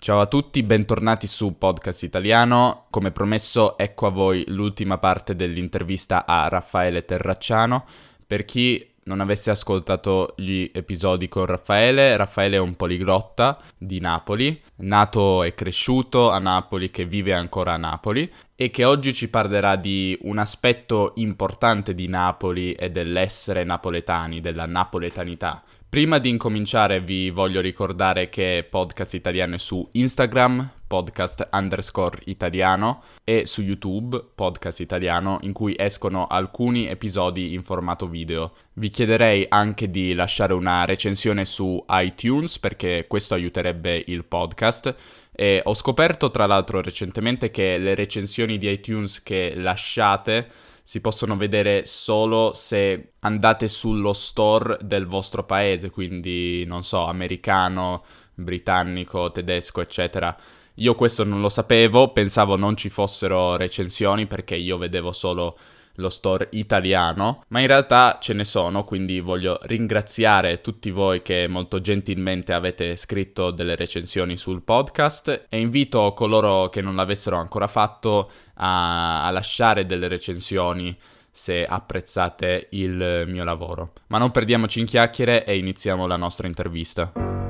Ciao a tutti, bentornati su Podcast Italiano. Come promesso, ecco a voi l'ultima parte dell'intervista a Raffaele Terracciano. Per chi non avesse ascoltato gli episodi con Raffaele, Raffaele è un poliglotta di Napoli, nato e cresciuto a Napoli, che vive ancora a Napoli e che oggi ci parlerà di un aspetto importante di Napoli e dell'essere napoletani, della napoletanità. Prima di incominciare vi voglio ricordare che Podcast Italiano è su Instagram, podcast underscore italiano, e su YouTube, Podcast Italiano, in cui escono alcuni episodi in formato video. Vi chiederei anche di lasciare una recensione su iTunes perché questo aiuterebbe il podcast. E ho scoperto tra l'altro recentemente che le recensioni di iTunes che lasciate si possono vedere solo se andate sullo store del vostro paese, quindi non so, americano, britannico, tedesco, eccetera. Io questo non lo sapevo, pensavo non ci fossero recensioni perché io vedevo solo lo store italiano, ma in realtà ce ne sono, quindi voglio ringraziare tutti voi che molto gentilmente avete scritto delle recensioni sul podcast e invito coloro che non l'avessero ancora fatto a, a lasciare delle recensioni se apprezzate il mio lavoro. Ma non perdiamoci in chiacchiere e iniziamo la nostra intervista.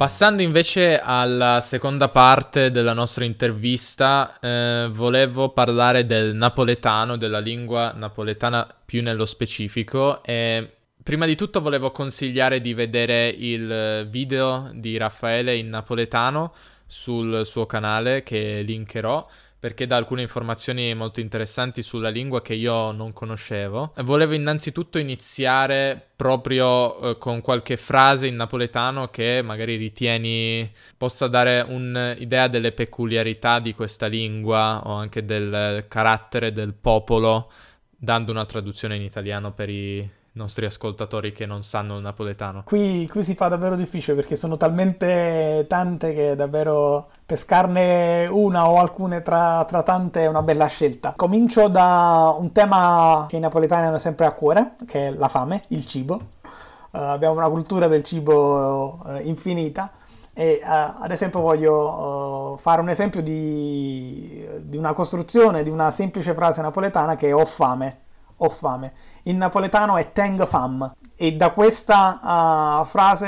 Passando invece alla seconda parte della nostra intervista, eh, volevo parlare del napoletano, della lingua napoletana più nello specifico e prima di tutto volevo consigliare di vedere il video di Raffaele in napoletano sul suo canale che linkerò perché dà alcune informazioni molto interessanti sulla lingua che io non conoscevo. Volevo innanzitutto iniziare proprio eh, con qualche frase in napoletano che magari ritieni possa dare un'idea delle peculiarità di questa lingua o anche del carattere del popolo, dando una traduzione in italiano per i nostri ascoltatori che non sanno il napoletano. Qui, qui, si fa davvero difficile perché sono talmente tante che davvero pescarne una o alcune tra, tra tante è una bella scelta. Comincio da un tema che i napoletani hanno sempre a cuore, che è la fame, il cibo. Uh, abbiamo una cultura del cibo uh, infinita e uh, ad esempio voglio fare un esempio di, di una costruzione di una semplice frase napoletana che è ho fame, ho fame. In napoletano è Teng Fam e da questa uh, frase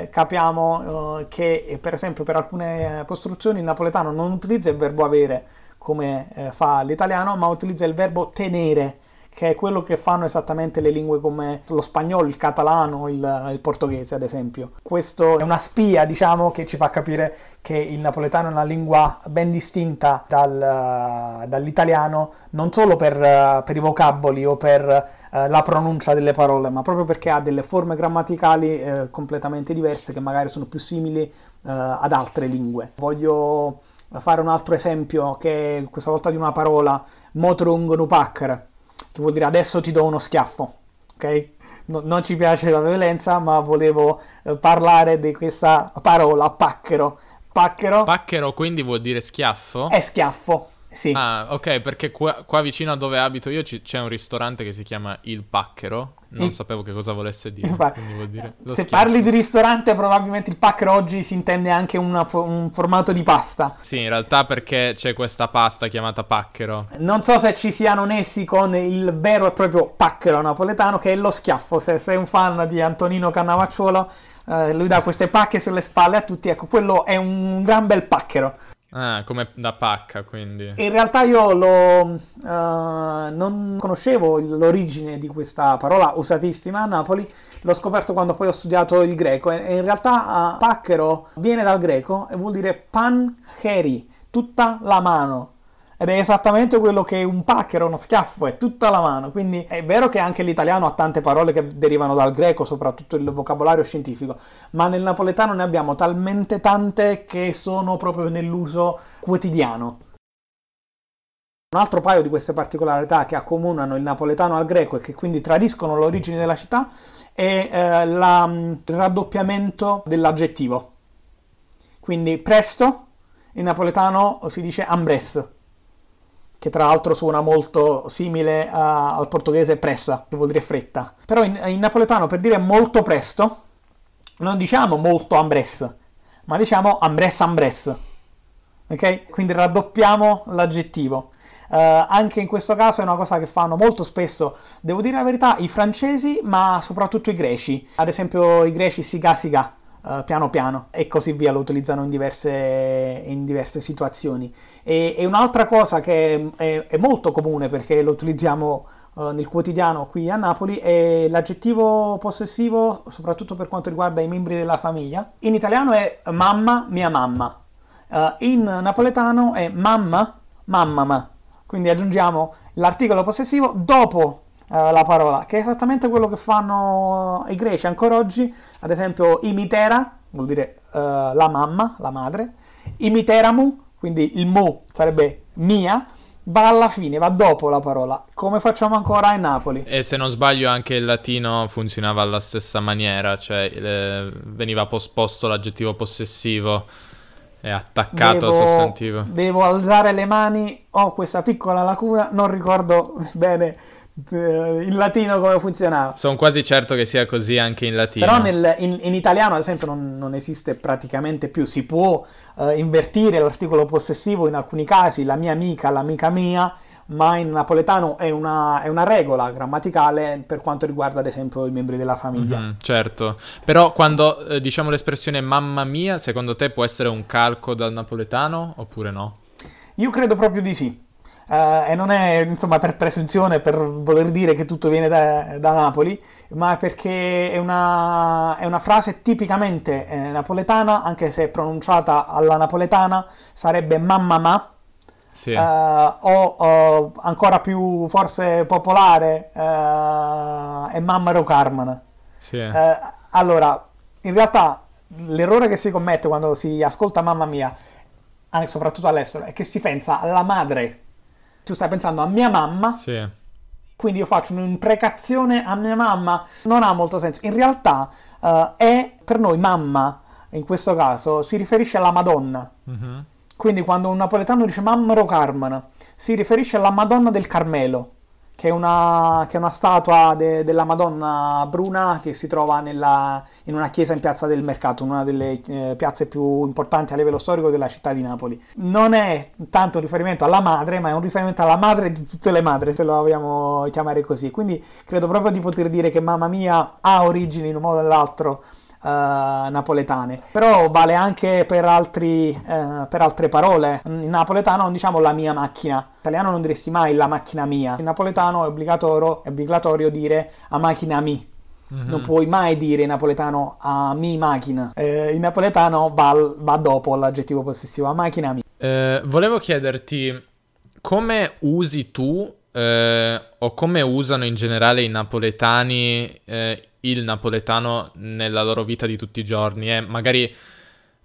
eh, capiamo uh, che per esempio per alcune costruzioni il napoletano non utilizza il verbo avere come eh, fa l'italiano ma utilizza il verbo tenere che è quello che fanno esattamente le lingue come lo spagnolo, il catalano, il, il, portoghese ad esempio. Questo è una spia, diciamo, che ci fa capire che il napoletano è una lingua ben distinta dal, dall'italiano, non solo per, per, i vocaboli o per eh, la pronuncia delle parole, ma proprio perché ha delle forme grammaticali eh, completamente diverse che magari sono più simili eh, ad altre lingue. Voglio fare un altro esempio che è questa volta di una parola, motrung nupakker che vuol dire adesso ti do uno schiaffo, ok? No, non ci piace la violenza, ma volevo eh, parlare di questa parola, pacchero. Pacchero. Pacchero quindi vuol dire schiaffo? È schiaffo, sì. Ah, ok, perché qua, qua vicino a dove abito io c- c'è un ristorante che si chiama Il Pacchero non sapevo che cosa volesse dire. dire se schiaffo. parli di ristorante, probabilmente il packer oggi si intende anche una, un formato di pasta. Sì, in realtà perché c'è questa pasta chiamata pacchero. Non so se ci siano nessi con il vero e proprio pacchero napoletano, che è lo schiaffo. Se sei un fan di Antonino Cannavacciuolo, eh, lui dà queste pacche sulle spalle a tutti. Ecco, quello è un gran bel pacchero. Ah, come da pacca, quindi. In realtà io lo, uh, non conoscevo l'origine di questa parola usatissima a Napoli, l'ho scoperto quando poi ho studiato il greco e in realtà uh, pacchero viene dal greco e vuol dire pancheri, tutta la mano. Ed è esattamente quello che un pacchero, uno schiaffo, è tutta la mano. Quindi è vero che anche l'italiano ha tante parole che derivano dal greco, soprattutto il vocabolario scientifico, ma nel napoletano ne abbiamo talmente tante che sono proprio nell'uso quotidiano. Un altro paio di queste particolarità che accomunano il napoletano al greco e che quindi tradiscono l'origine della città è eh, la, il raddoppiamento dell'aggettivo. Quindi presto in napoletano si dice ambres, che tra l'altro suona molto simile a, al portoghese pressa, che vuol dire fretta. Però in, in, napoletano per dire molto presto non diciamo molto ambres, ma diciamo ambres ambres. Ok? Quindi raddoppiamo l'aggettivo. Uh, anche in questo caso è una cosa che fanno molto spesso, devo dire la verità, i francesi, ma soprattutto i greci. Ad esempio i greci siga siga, uh, piano piano, e così via, lo utilizzano in diverse, in diverse situazioni. E, e, un'altra cosa che è, è, molto comune perché lo utilizziamo uh, nel quotidiano qui a Napoli è l'aggettivo possessivo, soprattutto per quanto riguarda i membri della famiglia. In italiano è mamma, mia mamma. in napoletano è mamma, mamma ma. Quindi aggiungiamo l'articolo possessivo dopo uh, la parola, che è esattamente quello che fanno i greci ancora oggi. Ad esempio, imitera vuol dire uh, la mamma, la madre. Imiteramu, quindi il mu sarebbe mia, va alla fine, va dopo la parola, come facciamo ancora in Napoli. E se non sbaglio anche il latino funzionava alla stessa maniera, cioè eh, veniva posposto l'aggettivo possessivo è attaccato devo, al sostantivo. Devo alzare le mani, ho questa piccola lacuna, non ricordo bene eh, in latino come funzionava. Sono quasi certo che sia così anche in latino. Però nel, in, in, italiano, ad esempio, non, non, esiste praticamente più. Si può uh, invertire l'articolo possessivo in alcuni casi, la mia amica, l'amica mia, ma in napoletano è una, è una, regola grammaticale per quanto riguarda ad esempio i membri della famiglia. Mm-hmm, certo, però quando eh, diciamo l'espressione mamma mia, secondo te può essere un calco dal napoletano oppure no? Io credo proprio di sì. Uh, e non è insomma per presunzione, per voler dire che tutto viene da, da Napoli, ma perché è una, è una frase tipicamente eh, napoletana, anche se pronunciata alla napoletana, sarebbe mamma ma, sì. uh, o, o, ancora più forse popolare uh, è Mammaro Carmen. Sì. Allora, in realtà l'errore che si commette quando si ascolta Mamma Mia, soprattutto all'estero, è che si pensa alla madre. Tu stai pensando a mia mamma. Sì. Quindi io faccio un'imprecazione a mia mamma. Non ha molto senso. In realtà è per noi mamma, in questo caso, si riferisce alla Madonna. Mm-hmm quindi quando un napoletano dice Mammero Carmen, si riferisce alla Madonna del Carmelo, che è una, che è una statua de, della Madonna bruna che si trova nella, in una chiesa in Piazza del Mercato, una delle eh, piazze più importanti a livello storico della città di Napoli. Non è tanto un riferimento alla madre, ma è un riferimento alla madre di tutte le madri, se lo vogliamo chiamare così. Quindi credo proprio di poter dire che Mamma Mia ha origini in un modo o nell'altro napoletane. Però vale anche per, altri, uh, per, altre parole. In napoletano non diciamo la mia macchina. In italiano non diresti mai la macchina mia. In napoletano è obbligatorio, è obbligatorio dire a macchina mi. Mm-hmm. Non puoi mai dire in napoletano a mi macchina. Eh, in napoletano va, va, dopo l'aggettivo possessivo, a macchina mi. Eh, volevo chiederti come usi tu eh, o come usano in generale i napoletani eh, il napoletano nella loro vita di tutti i giorni e magari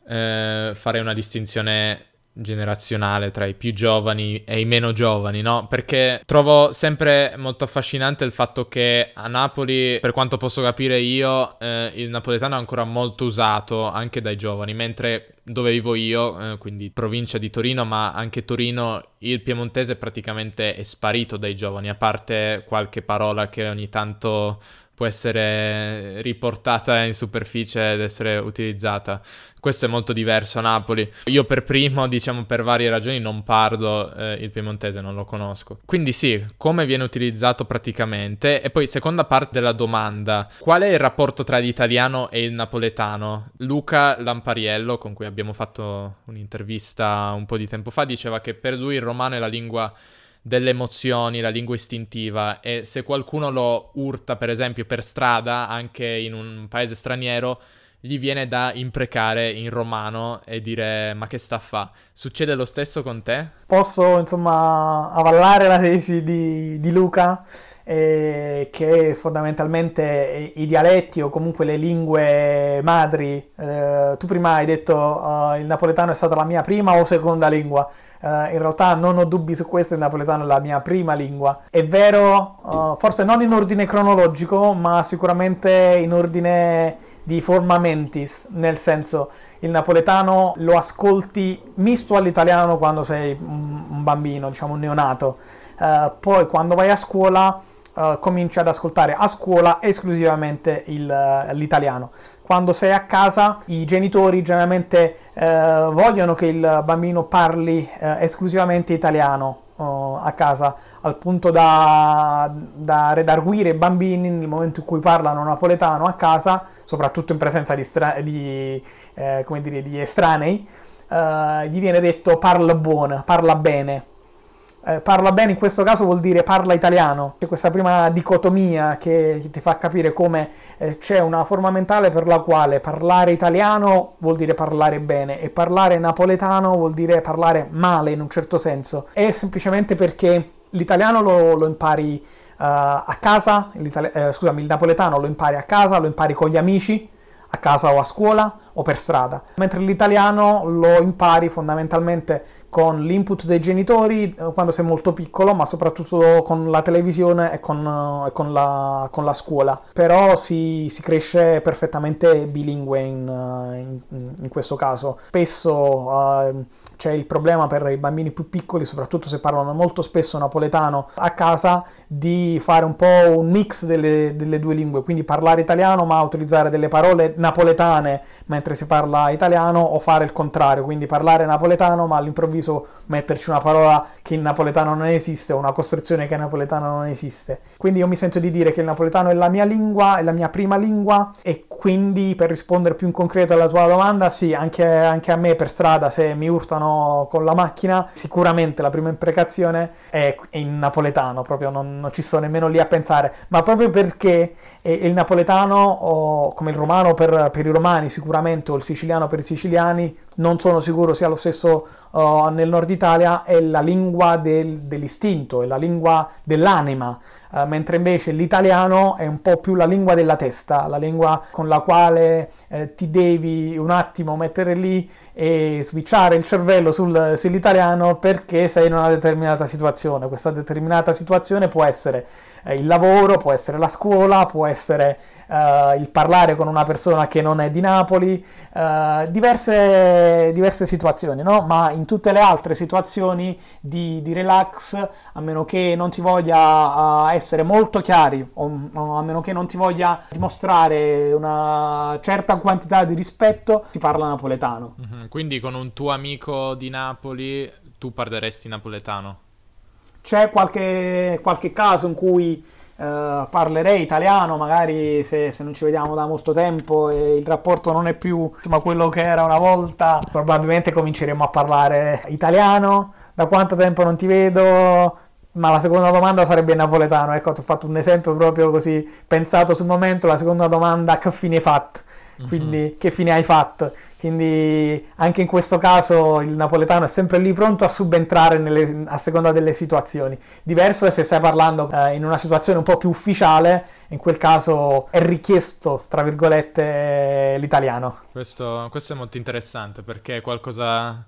eh, fare una distinzione generazionale tra i più giovani e i meno giovani, no? Perché trovo sempre molto affascinante il fatto che a Napoli, per quanto posso capire io, eh, il napoletano è ancora molto usato anche dai giovani, mentre dove vivo io, eh, quindi provincia di Torino, ma anche Torino, il piemontese praticamente è sparito dai giovani, a parte qualche parola che ogni tanto può essere riportata in superficie ed essere utilizzata. Questo è molto diverso a Napoli. Io per primo, diciamo per varie ragioni, non parlo eh, il piemontese, non lo conosco. Quindi sì, come viene utilizzato praticamente? E poi seconda parte della domanda, qual è il rapporto tra l'italiano e il napoletano? Luca Lampariello, con cui abbiamo fatto un'intervista un po' di tempo fa, diceva che per lui il romano è la lingua delle emozioni, la lingua istintiva e se qualcuno lo urta per esempio per strada anche in un paese straniero gli viene da imprecare in romano e dire ma che sta a fa? Succede lo stesso con te? Posso insomma avallare la tesi di, di Luca eh, che fondamentalmente i dialetti o comunque le lingue madri, eh, tu prima hai detto uh, il napoletano è stata la mia prima o seconda lingua, Uh, in realtà non ho dubbi su questo, il napoletano è la mia prima lingua. È vero, uh, forse non in ordine cronologico, ma sicuramente in ordine di forma mentis, nel senso il napoletano lo ascolti misto all'italiano quando sei un, bambino, diciamo un neonato. Uh, poi quando vai a scuola uh, cominci ad ascoltare a scuola esclusivamente il, l'italiano. Quando sei a casa i genitori generalmente uh, vogliono che il bambino parli esclusivamente italiano a casa, al punto da, da redarguire i bambini nel momento in cui parlano napoletano a casa, soprattutto in presenza di, stra- di, eh, dire, di estranei, eh, gli viene detto parla buona, parla bene. Eh, parla bene in questo caso vuol dire parla italiano. C'è questa prima dicotomia che ti fa capire come eh, c'è una forma mentale per la quale parlare italiano vuol dire parlare bene e parlare napoletano vuol dire parlare male in un certo senso. È semplicemente perché l'italiano lo, lo impari uh, a casa, eh, scusami, il napoletano lo impari a casa, lo impari con gli amici, a casa o a scuola o per strada, mentre l'italiano lo impari fondamentalmente con l'input dei genitori eh, quando sei molto piccolo, ma soprattutto con la televisione e con, eh, e con, la, con la, scuola. Però si, si, cresce perfettamente bilingue in, eh, in, in questo caso. Spesso uh, c'è il problema per i bambini più piccoli, soprattutto se parlano molto spesso napoletano a casa, di fare un po' un mix delle, delle, due lingue, quindi parlare italiano ma utilizzare delle parole napoletane mentre si parla italiano o fare il contrario, quindi parlare napoletano ma all'improvviso metterci una parola che in napoletano non esiste o una costruzione che in napoletano non esiste. Quindi io mi sento di dire che il napoletano è la mia lingua, è la mia prima lingua e quindi per rispondere più in concreto alla tua domanda, sì, anche, anche a me per strada se mi urtano con la macchina, sicuramente la prima imprecazione è in napoletano, proprio non, non ci sto nemmeno lì a pensare, ma proprio perché il napoletano, come il romano per, per, i romani sicuramente, o il siciliano per i siciliani, non sono sicuro sia lo stesso uh, nel nord Italia, è la lingua del, dell'istinto, è la lingua dell'anima, uh, mentre invece l'italiano è un po' più la lingua della testa, la lingua con la quale eh, ti devi un attimo mettere lì e switchare il cervello sul, sull'italiano perché sei in una determinata situazione. Questa determinata situazione può essere eh, il lavoro, può essere la scuola, può essere eh, il parlare con una persona che non è di Napoli, eh, diverse, diverse, situazioni, no? ma in tutte le altre situazioni di, di relax, a meno che non si voglia uh, essere molto chiari o, a meno che non si voglia dimostrare una certa quantità di rispetto, si parla napoletano. Mm-hmm. Quindi con un tuo amico di Napoli tu parleresti napoletano? C'è qualche, qualche caso in cui uh, parlerei italiano, magari se, se, non ci vediamo da molto tempo e il rapporto non è più insomma, quello che era una volta, probabilmente cominceremo a parlare italiano. Da quanto tempo non ti vedo? Ma la seconda domanda sarebbe in napoletano. Ecco, ti ho fatto un esempio proprio così pensato sul momento. La seconda domanda, che fine hai fatto? Quindi, mm-hmm. che fine hai fatto? Quindi anche in questo caso il napoletano è sempre lì pronto a subentrare nelle, a seconda delle situazioni. Diverso è se stai parlando eh, in una situazione un po' più ufficiale, in quel caso è richiesto, tra virgolette, l'italiano. Questo, questo è molto interessante perché è qualcosa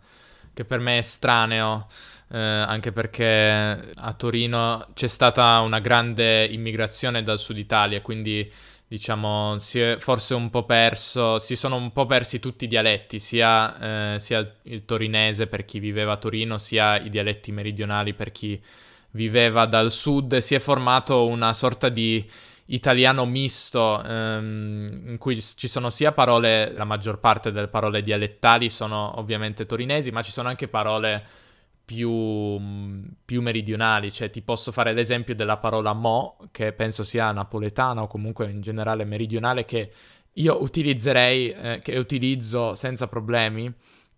che per me è estraneo. Eh, anche perché a Torino c'è stata una grande immigrazione dal sud Italia, quindi diciamo, si è forse un po' perso, si sono un po' persi tutti i dialetti, sia, eh, sia, il torinese per chi viveva a Torino, sia i dialetti meridionali per chi viveva dal sud. Si è formato una sorta di italiano misto ehm, in cui ci sono sia parole, la maggior parte delle parole dialettali sono ovviamente torinesi, ma ci sono anche parole più, più, meridionali, cioè ti posso fare l'esempio della parola mo, che penso sia napoletana o comunque in generale meridionale, che io utilizzerei, eh, che utilizzo senza problemi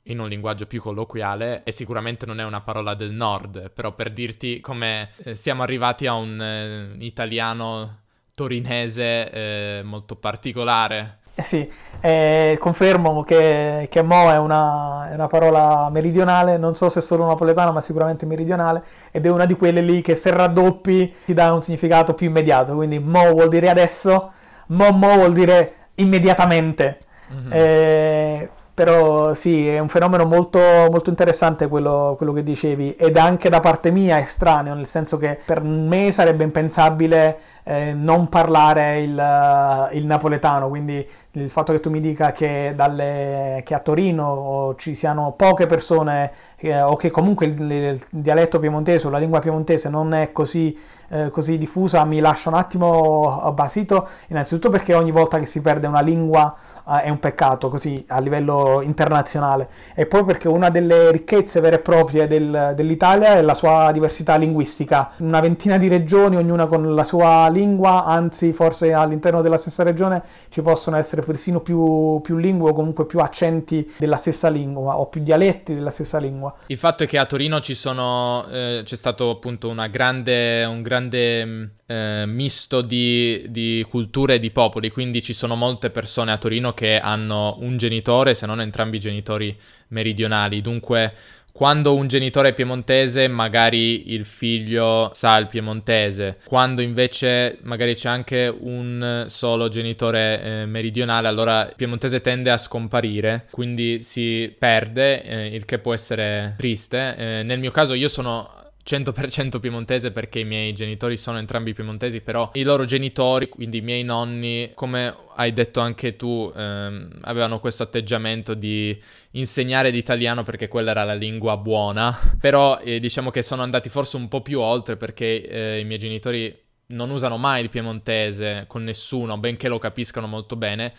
in un linguaggio più colloquiale e sicuramente non è una parola del nord, però per dirti come eh, siamo arrivati a un eh, italiano torinese eh, molto particolare. Eh sì, eh, confermo che, che mo è una, è una, parola meridionale, non so se è solo napoletana, ma sicuramente meridionale, ed è una di quelle lì che se raddoppi ti dà un significato più immediato, quindi mo vuol dire adesso, mo mo vuol dire immediatamente. Mm-hmm. Eh, però sì, è un fenomeno molto, molto interessante quello, quello, che dicevi ed anche da parte mia estraneo, nel senso che per me sarebbe impensabile eh, non parlare il, il, napoletano, quindi il fatto che tu mi dica che, dalle, che a Torino ci siano poche persone eh, o che comunque il, il, dialetto piemontese o la lingua piemontese non è così eh, così diffusa mi lascia un attimo basito, innanzitutto perché ogni volta che si perde una lingua eh, è un peccato così a livello internazionale. E poi perché una delle ricchezze vere e proprie del, dell'Italia è la sua diversità linguistica, una ventina di regioni, ognuna con la sua lingua, anzi forse all'interno della stessa regione ci possono essere persino più, più lingue o comunque più accenti della stessa lingua o più dialetti della stessa lingua. Il fatto è che a Torino ci sono, eh, c'è stato appunto grande, un grande mm, eh, misto di, di culture e di popoli, quindi ci sono molte persone a Torino che hanno un genitore, se non entrambi i genitori meridionali, dunque quando un genitore è piemontese, magari il figlio sa il piemontese. Quando invece magari c'è anche un solo genitore eh, meridionale, allora il piemontese tende a scomparire, quindi si perde, eh, il che può essere triste. Eh, nel mio caso io sono 100% piemontese perché i miei genitori sono entrambi piemontesi, però i loro genitori, quindi i miei nonni, come hai detto anche tu, ehm, avevano questo atteggiamento di insegnare l'italiano perché quella era la lingua buona, però eh, diciamo che sono andati forse un po' più oltre perché eh, i miei genitori non usano mai il piemontese con nessuno, benché lo capiscano molto bene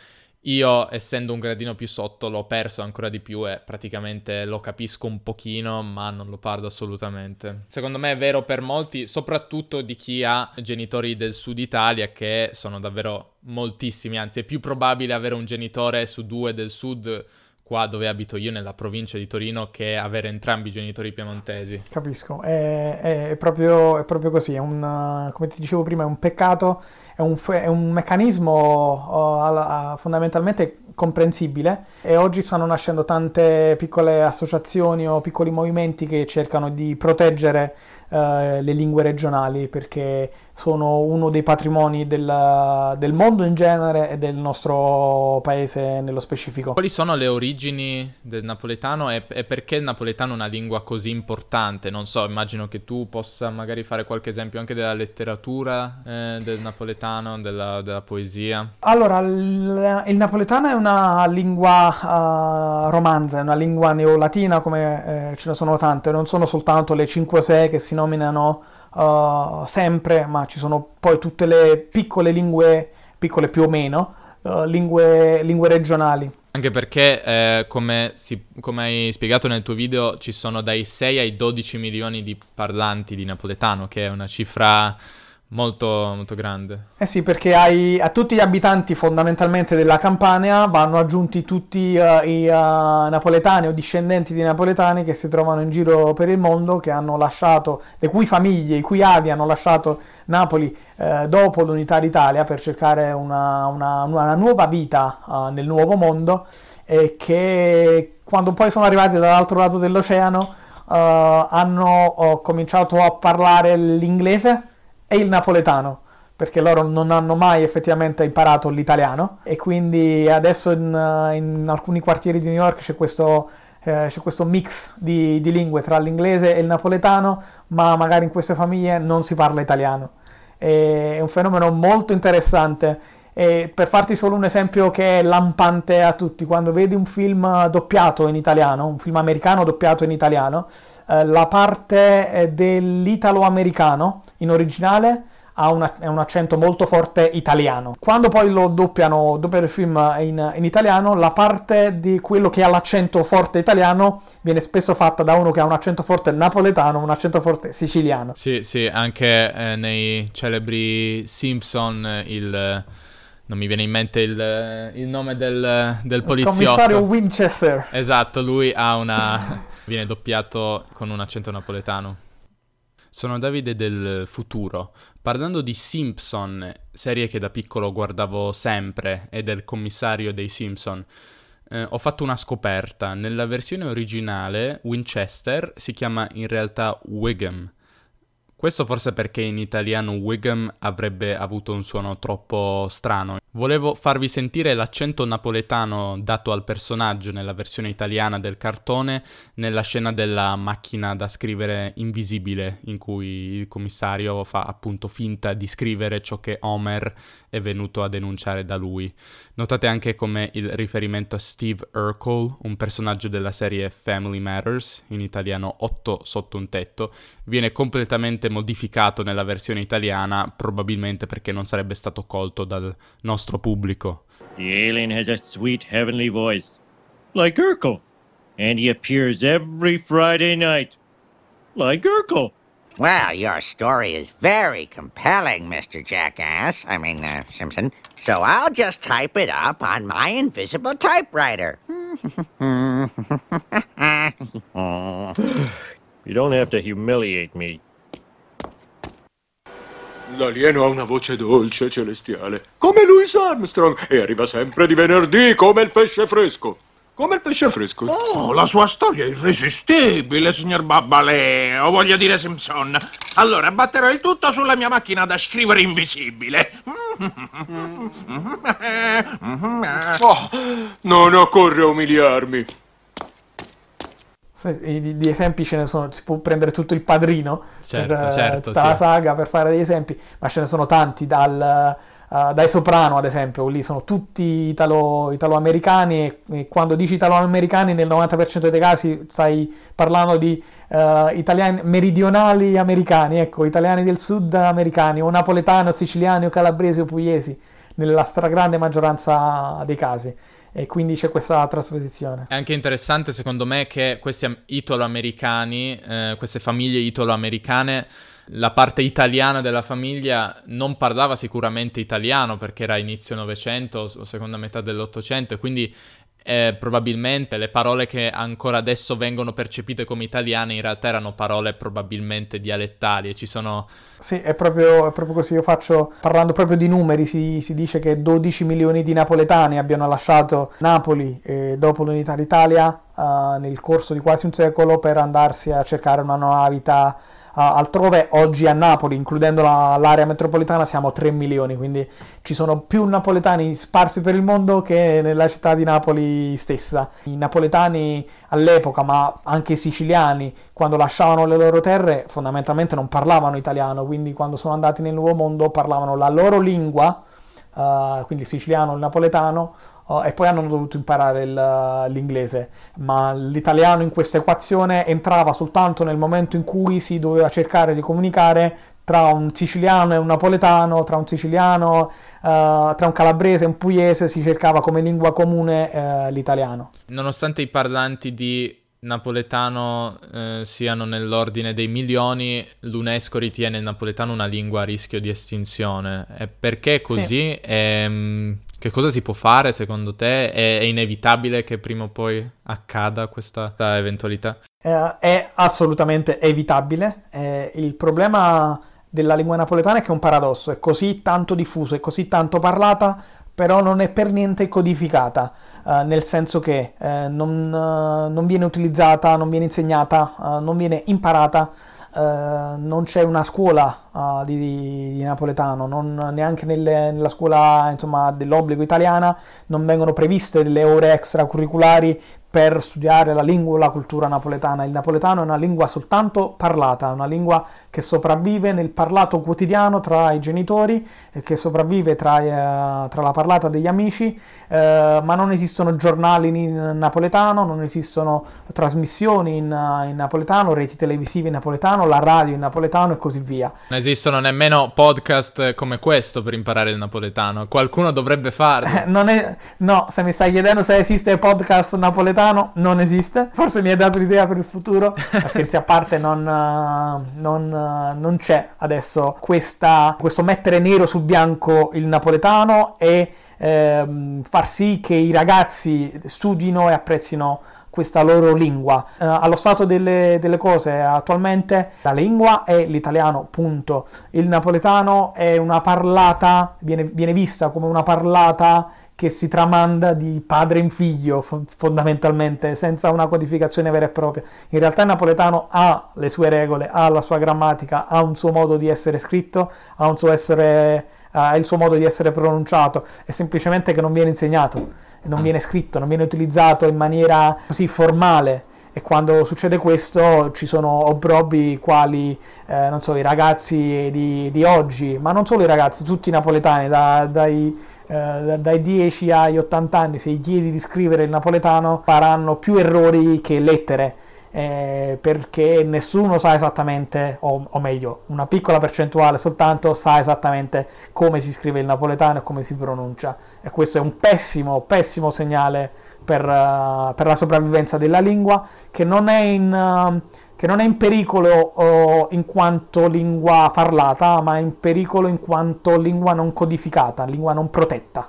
io, essendo un gradino più sotto, l'ho perso ancora di più e praticamente lo capisco un pochino, ma non lo parlo assolutamente. Secondo me è vero per molti, soprattutto di chi ha genitori del sud Italia, che sono davvero moltissimi, anzi è più probabile avere un genitore su due del sud qua dove abito io, nella provincia di Torino, che avere entrambi i genitori piemontesi. Capisco, è, è, proprio, è proprio, così, un, come ti dicevo prima, è un peccato è un, un meccanismo uh, fondamentalmente comprensibile e oggi stanno nascendo tante piccole associazioni o piccoli movimenti che cercano di proteggere uh, le lingue regionali perché sono uno dei patrimoni del, del, mondo in genere e del nostro paese nello specifico. Quali sono le origini del napoletano e, e, perché il napoletano è una lingua così importante? Non so, immagino che tu possa magari fare qualche esempio anche della letteratura eh, del napoletano, della, della, poesia. Allora, il, il, napoletano è una lingua uh, romanza, è una lingua neolatina come eh, ce ne sono tante, non sono soltanto le 5-6 che si nominano uh, sempre, ma ci sono poi tutte le piccole lingue, piccole più o meno, uh, lingue, lingue, regionali. Anche perché, eh, come, si, come, hai spiegato nel tuo video, ci sono dai 6 ai 12 milioni di parlanti di napoletano, che è una cifra molto, molto grande. Eh sì, perché ai, a tutti gli abitanti fondamentalmente della Campania vanno aggiunti tutti uh, i uh, napoletani o discendenti di napoletani che si trovano in giro per il mondo, che hanno lasciato, le cui famiglie, i cui avi hanno lasciato Napoli uh, dopo l'unità d'Italia per cercare una, una, una nuova vita nel nuovo mondo e che quando poi sono arrivati dall'altro lato dell'oceano hanno cominciato a parlare l'inglese e il napoletano perché loro non hanno mai effettivamente imparato l'italiano e quindi adesso in, in alcuni quartieri di New York c'è questo, eh, c'è questo mix di, di, lingue tra l'inglese e il napoletano, ma magari in queste famiglie non si parla italiano. È un fenomeno molto interessante. E per farti solo un esempio che è lampante a tutti, quando vedi un film doppiato in italiano, un film americano doppiato in italiano, eh, la parte eh, dell'italo-americano in originale ha una, un accento molto forte italiano. Quando poi lo doppiano, doppiano il film in, in, italiano, la parte di quello che ha l'accento forte italiano viene spesso fatta da uno che ha un accento forte napoletano, un accento forte siciliano. Sì, sì, anche eh, nei celebri Simpson il non mi viene in mente il, il nome del, del poliziotto. Il commissario Winchester. Esatto, lui ha una... viene doppiato con un accento napoletano. Sono Davide del futuro. Parlando di Simpson, serie che da piccolo guardavo sempre, e del commissario dei Simpson, eh, ho fatto una scoperta. Nella versione originale Winchester si chiama in realtà Wiggum. Questo forse perché in italiano Wiggum avrebbe avuto un suono troppo strano. Volevo farvi sentire l'accento napoletano dato al personaggio nella versione italiana del cartone nella scena della macchina da scrivere invisibile in cui il commissario fa appunto finta di scrivere ciò che Homer è venuto a denunciare da lui. Notate anche come il riferimento a Steve Urkel, un personaggio della serie Family Matters, in italiano 8 sotto un tetto, viene completamente modificato nella versione italiana, probabilmente perché non sarebbe stato colto dal nostro nostro pubblico. The alien has a sweet heavenly voice, like Urkel, and he appears every Friday night, like Urkel. Well, your story is very compelling, Mr. Jackass. I mean, uh, Simpson. So I'll just type it up on my invisible typewriter. you don't have to humiliate me. L'alieno ha una voce dolce, celestiale, come Louis Armstrong, e arriva sempre di venerdì come il pesce fresco. Come il pesce fresco. Oh, la sua storia è irresistibile, signor Babbalè, o voglio dire Simpson. Allora, batterò il tutto sulla mia macchina da scrivere invisibile. Oh, non occorre umiliarmi di, di, esempi ce ne sono, si può prendere tutto il padrino certo, per, certo, tutta sì. la saga per fare degli esempi, ma ce ne sono tanti, dal, uh, dai Soprano ad esempio, lì sono tutti italo, italo-americani e, e, quando dici italo-americani nel 90% dei casi stai parlando di uh, italiani meridionali americani, ecco, italiani del sud americani, o napoletani, o siciliani, o calabresi, o pugliesi, nella stragrande maggioranza dei casi e quindi c'è questa trasposizione. È anche interessante secondo me che questi italo-americani, eh, queste famiglie italo-americane, la parte italiana della famiglia non parlava sicuramente italiano perché era inizio Novecento o seconda metà dell'Ottocento quindi eh, probabilmente le parole che ancora adesso vengono percepite come italiane in realtà erano parole probabilmente dialettali e ci sono... Sì, è proprio, è proprio così, io faccio, parlando proprio di numeri, si, si, dice che 12 milioni di napoletani abbiano lasciato Napoli eh, dopo l'unità d'Italia eh, nel corso di quasi un secolo per andarsi a cercare una nuova vita altrove oggi a Napoli, includendo la, l'area metropolitana, siamo 3 milioni, quindi ci sono più napoletani sparsi per il mondo che nella città di Napoli stessa. I napoletani all'epoca, ma anche i siciliani, quando lasciavano le loro terre, fondamentalmente non parlavano italiano, quindi quando sono andati nel Nuovo Mondo parlavano la loro lingua, uh, quindi il siciliano, il napoletano, Uh, e poi hanno dovuto imparare il, l'inglese, ma l'italiano in questa equazione entrava soltanto nel momento in cui si doveva cercare di comunicare tra un siciliano e un napoletano, tra un siciliano, uh, tra un calabrese e un pugliese, si cercava come lingua comune uh, l'italiano. Nonostante i parlanti di napoletano eh, siano nell'ordine dei milioni, l'UNESCO ritiene il napoletano una lingua a rischio di estinzione. E perché così? Sì. Ehm, che cosa si può fare secondo te? È, è inevitabile che prima o poi accada questa, eventualità? Eh, è assolutamente evitabile. Eh, il problema della lingua napoletana è che è un paradosso, è così tanto diffusa, è così tanto parlata, però non è per niente codificata, eh, nel senso che eh, non, eh, non, viene utilizzata, non viene insegnata, eh, non viene imparata Uh, non c'è una scuola uh, di, di, napoletano, non, neanche nelle, nella scuola insomma, dell'obbligo italiana, non vengono previste delle ore extracurriculari per studiare la lingua e la cultura napoletana. Il napoletano è una lingua soltanto parlata, una lingua che sopravvive nel parlato quotidiano tra i genitori, che sopravvive tra, eh, tra la parlata degli amici, eh, ma non esistono giornali in napoletano, non esistono trasmissioni in, in, napoletano, reti televisive in napoletano, la radio in napoletano e così via. Non esistono nemmeno podcast come questo per imparare il napoletano, qualcuno dovrebbe farlo. Eh, non è, no, se mi stai chiedendo se esiste podcast napoletano, napoletano non esiste. Forse mi hai dato l'idea per il futuro. Scherzi a parte, non, non, non c'è adesso questa, questo mettere nero su bianco il napoletano e ehm, far sì che i ragazzi studino e apprezzino questa loro lingua. Uh, allo stato delle, delle, cose attualmente la lingua è l'italiano, punto. Il napoletano è una parlata, viene, viene vista come una parlata che si tramanda di padre in figlio fondamentalmente, senza una codificazione vera e propria. In realtà il napoletano ha le sue regole, ha la sua grammatica, ha un suo modo di essere scritto, ha un suo essere uh, il suo modo di essere pronunciato, è semplicemente che non viene insegnato, non viene scritto, non viene utilizzato in maniera così formale e quando succede questo ci sono obbrobbi quali, eh, so, i ragazzi di, di, oggi, ma non solo i ragazzi, tutti i napoletani, da, dai, eh, dai 10 agli 80 anni, se gli chiedi di scrivere il napoletano faranno più errori che lettere. Eh, perché nessuno sa esattamente, o, o, meglio, una piccola percentuale soltanto sa esattamente come si scrive il napoletano e come si pronuncia. E questo è un pessimo, pessimo segnale per, uh, per la sopravvivenza della lingua, che non è in, uh, che non è in pericolo uh, in quanto lingua parlata, ma è in pericolo in quanto lingua non codificata, lingua non protetta.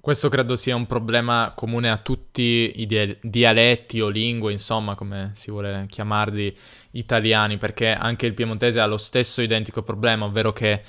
Questo credo sia un problema comune a tutti i dia- dialetti o lingue, insomma, come si vuole chiamarli, italiani, perché anche il piemontese ha lo stesso identico problema, ovvero che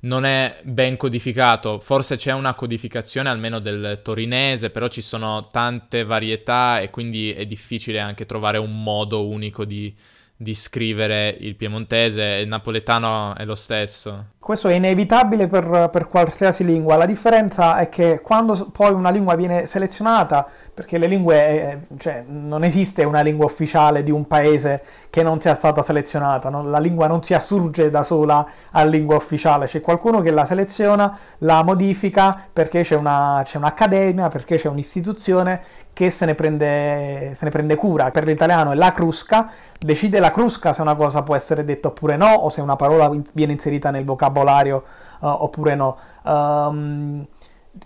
non è ben codificato, forse c'è una codificazione almeno del torinese, però ci sono tante varietà e quindi è difficile anche trovare un modo unico di, di scrivere il piemontese, il napoletano è lo stesso. Questo è inevitabile per, per, qualsiasi lingua, la differenza è che quando poi una lingua viene selezionata, perché le lingue, eh, cioè non esiste una lingua ufficiale di un paese che non sia stata selezionata, no? la lingua non si assurge da sola a lingua ufficiale, c'è qualcuno che la seleziona, la modifica perché c'è, una, c'è un'accademia, perché c'è un'istituzione che se ne, prende, se ne prende cura. Per l'italiano è la crusca, decide la crusca se una cosa può essere detta oppure no, o se una parola viene inserita nel vocabolario uh, oppure no. Um,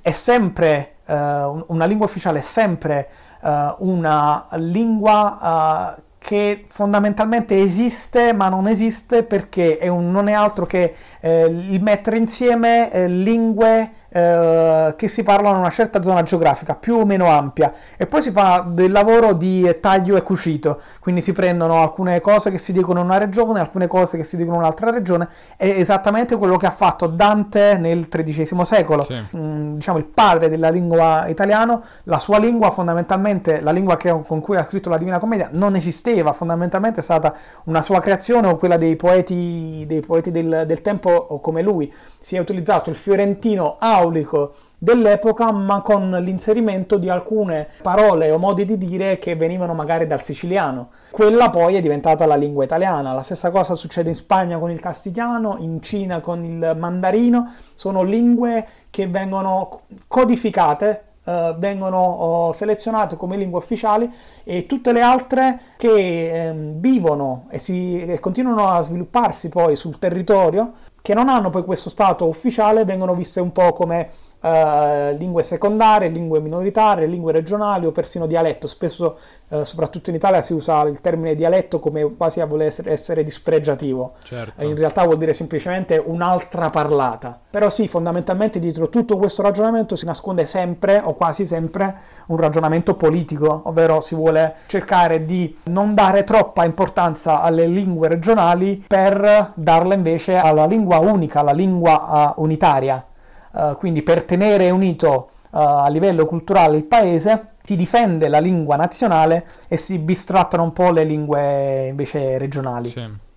è sempre, uh, una lingua ufficiale è sempre uh, una lingua che fondamentalmente esiste ma non esiste perché è un, non è altro che eh, il mettere insieme eh, lingue eh, che si parlano in una certa zona geografica più o meno ampia. E poi si fa del lavoro di taglio e cucito. Quindi si prendono alcune cose che si dicono in una regione alcune cose che si dicono in un'altra regione. È esattamente quello che ha fatto Dante nel XIII secolo. Sì. mm, diciamo il padre della lingua italiana la sua lingua fondamentalmente la lingua che, con cui ha scritto la Divina Commedia non esisteva. Fondamentalmente è stata una sua creazione o quella dei poeti, dei poeti del, del tempo come lui si è utilizzato il fiorentino aulico dell'epoca, ma con l'inserimento di alcune parole o modi di dire che venivano magari dal siciliano. Quella poi è diventata la lingua italiana. La stessa cosa succede in Spagna con il castigliano, in Cina con il mandarino. Sono lingue che vengono codificate Uh, vengono uh, selezionate come lingue ufficiali e tutte le altre che um, vivono e, si, e, continuano a svilupparsi poi sul territorio che non hanno poi questo stato ufficiale vengono viste un po' come uh, lingue secondarie, lingue minoritarie, lingue regionali o persino dialetto. Spesso, uh, soprattutto in Italia, si usa il termine dialetto come quasi a voler essere, essere dispregiativo. Certo. In realtà vuol dire semplicemente un'altra parlata. Però sì, fondamentalmente dietro tutto questo ragionamento si nasconde sempre o quasi sempre un ragionamento politico, ovvero si vuole cercare di non dare troppa importanza alle lingue regionali per darla invece alla lingua unica, alla lingua uh, unitaria. Uh, quindi per tenere unito uh, a livello culturale il paese si difende la lingua nazionale e si bistrattano un po' le lingue invece regionali. Sì.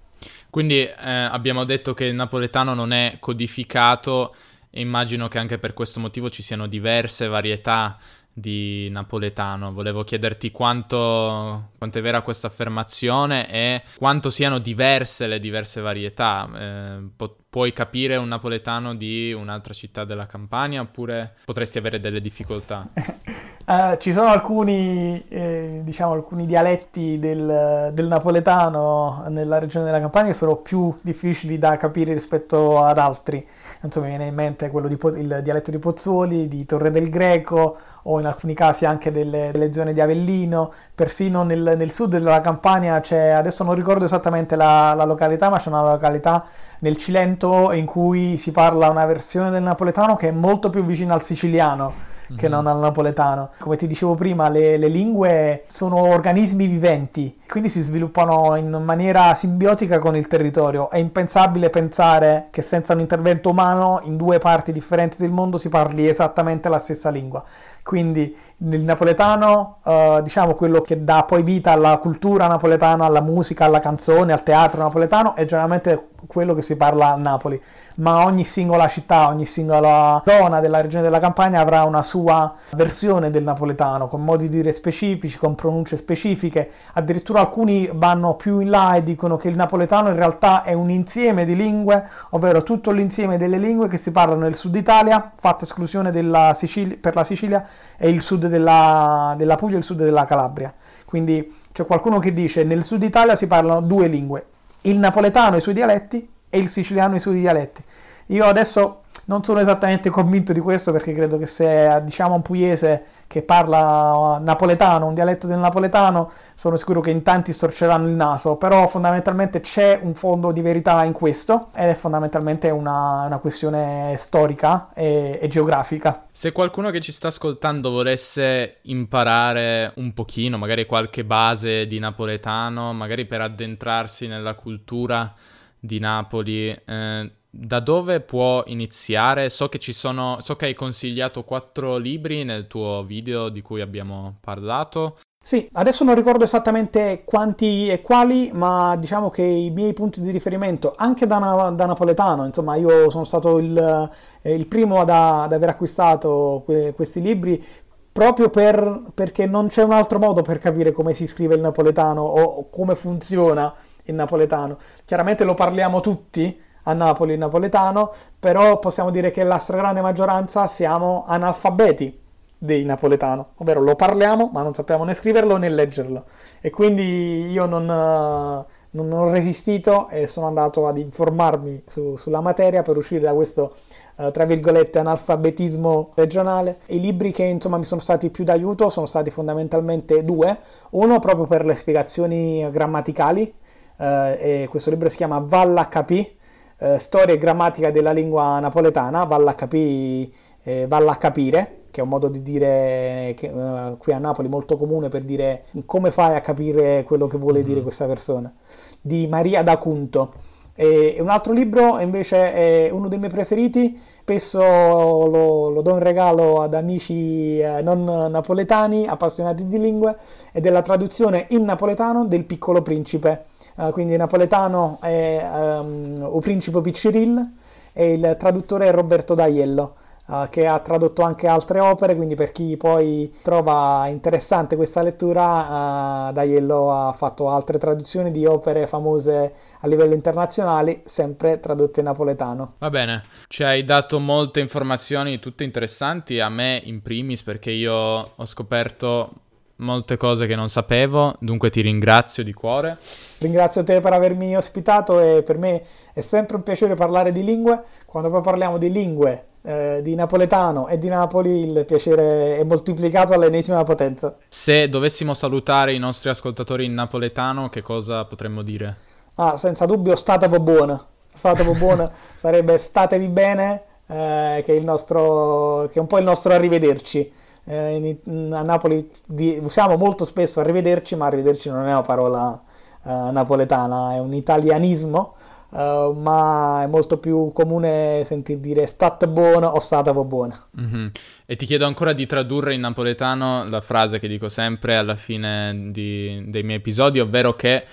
Quindi eh, abbiamo detto che il napoletano non è codificato e immagino che anche per questo motivo ci siano diverse varietà di napoletano. Volevo chiederti quanto, quanto, è vera questa affermazione e quanto siano diverse le diverse varietà. Eh, pu- puoi capire un napoletano di un'altra città della Campania oppure potresti avere delle difficoltà? uh, ci sono alcuni, eh, diciamo, alcuni dialetti del, del, napoletano nella regione della Campania che sono più difficili da capire rispetto ad altri. Insomma, mi viene in mente di, il dialetto di Pozzuoli, di Torre del Greco o in alcuni casi anche delle, delle zone di Avellino, persino nel, nel, sud della Campania c'è, adesso non ricordo esattamente la, la località, ma c'è una località nel Cilento in cui si parla una versione del napoletano che è molto più vicina al siciliano che non al napoletano. Come ti dicevo prima, le, le, lingue sono organismi viventi, quindi si sviluppano in maniera simbiotica con il territorio. È impensabile pensare che senza un intervento umano in due parti differenti del mondo si parli esattamente la stessa lingua Quindi il napoletano, eh, diciamo quello che dà poi vita alla cultura napoletana, alla musica, alla canzone, al teatro napoletano, è generalmente quello che si parla a Napoli, ma ogni singola città, ogni singola zona della regione della Campania avrà una sua versione del napoletano, con modi di dire specifici, con pronunce specifiche, addirittura alcuni vanno più in là e dicono che il napoletano in realtà è un insieme di lingue, ovvero tutto l'insieme delle lingue che si parlano nel sud Italia, fatta esclusione Sicilia, per la Sicilia e il sud della, della Puglia e il sud della Calabria. Quindi c'è qualcuno che dice nel sud Italia si parlano due lingue, il napoletano e i suoi dialetti e il siciliano e i suoi dialetti. Io adesso non sono esattamente convinto di questo perché credo che se diciamo un pugliese che parla napoletano, un dialetto del napoletano, sono sicuro che in tanti storceranno il naso, però fondamentalmente c'è un fondo di verità in questo ed è fondamentalmente una, una questione storica e, e, geografica. Se qualcuno che ci sta ascoltando volesse imparare un pochino, magari qualche base di napoletano, magari per addentrarsi nella cultura di Napoli, eh, da dove può iniziare? So che ci sono, so che hai consigliato quattro libri nel tuo video di cui abbiamo parlato. Sì, adesso non ricordo esattamente quanti e quali, ma diciamo che i miei punti di riferimento, anche da, na- da napoletano, insomma, io sono stato il, eh, il primo ad, ad, aver acquistato que- questi libri proprio per, perché non c'è un altro modo per capire come si scrive il napoletano o come funziona il napoletano. Chiaramente lo parliamo tutti, a Napoli il napoletano, però possiamo dire che la stragrande maggioranza siamo analfabeti del napoletano, ovvero lo parliamo ma non sappiamo né scriverlo né leggerlo e quindi io non, non ho resistito e sono andato ad informarmi su, sulla materia per uscire da questo Uh, tra virgolette analfabetismo regionale. I libri che insomma mi sono stati più d'aiuto sono stati fondamentalmente due, uno proprio per le spiegazioni grammaticali, uh, questo libro si chiama Valla Capì, eh, storia e grammatica della lingua napoletana, valla a, capi, eh, valla a capire, che è un modo di dire che, uh, qui a Napoli molto comune per dire come fai a capire quello che vuole mm-hmm. dire questa persona, di Maria da Cunto. E un altro libro invece è uno dei miei preferiti, spesso lo, lo do in regalo ad amici eh, non napoletani, appassionati di lingue, ed è la traduzione in napoletano del Piccolo Principe uh, quindi napoletano è um, O Principe Picciril e il traduttore è Roberto D'Aiello. Uh, che ha tradotto anche altre opere, quindi per chi poi trova interessante questa lettura, uh, D'Aiello ha fatto altre traduzioni di opere famose a livello internazionale, sempre tradotte in napoletano. Va bene, ci hai dato molte informazioni, tutte interessanti, a me in primis perché io ho scoperto molte cose che non sapevo, dunque ti ringrazio di cuore. Ringrazio te per avermi ospitato e per me è sempre un piacere parlare di lingue. Quando poi parliamo di lingue, eh, di napoletano e di Napoli, il piacere è moltiplicato all'ennesima potenza. Se dovessimo salutare i nostri ascoltatori in napoletano, che cosa potremmo dire? Ah, senza dubbio, state buona. State buona sarebbe statevi bene, eh, che, è il nostro, che è un po' il nostro arrivederci eh, in, a Napoli di, usiamo molto spesso arrivederci, ma arrivederci non è una parola eh, napoletana, è un italianismo, eh, ma è molto più comune sentir dire state buono o stata buona. Mm-hmm. E ti chiedo ancora di tradurre in napoletano la frase che dico sempre alla fine di, dei miei episodi, ovvero che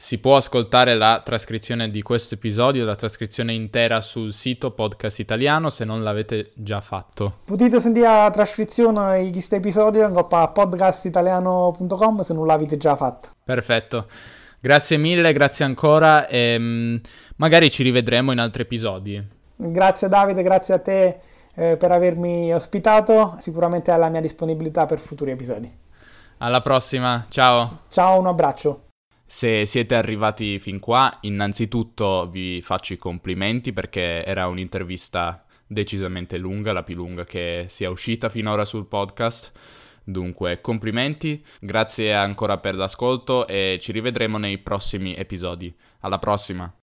si può ascoltare la trascrizione di questo episodio, la trascrizione intera sul sito Podcast Italiano se non l'avete già fatto. Potete sentire la trascrizione di questo episodio a podcastitaliano.com se non l'avete già fatto. Perfetto. Grazie mille, grazie ancora e um, magari ci rivedremo in altri episodi. Grazie Davide, grazie a te eh, per avermi ospitato, sicuramente alla mia disponibilità per futuri episodi. Alla prossima, ciao. Ciao, un abbraccio. Se siete arrivati fin qua, innanzitutto vi faccio i complimenti perché era un'intervista decisamente lunga, la più lunga che sia uscita finora sul podcast. Dunque, complimenti, grazie ancora per l'ascolto e ci rivedremo nei prossimi episodi. Alla prossima!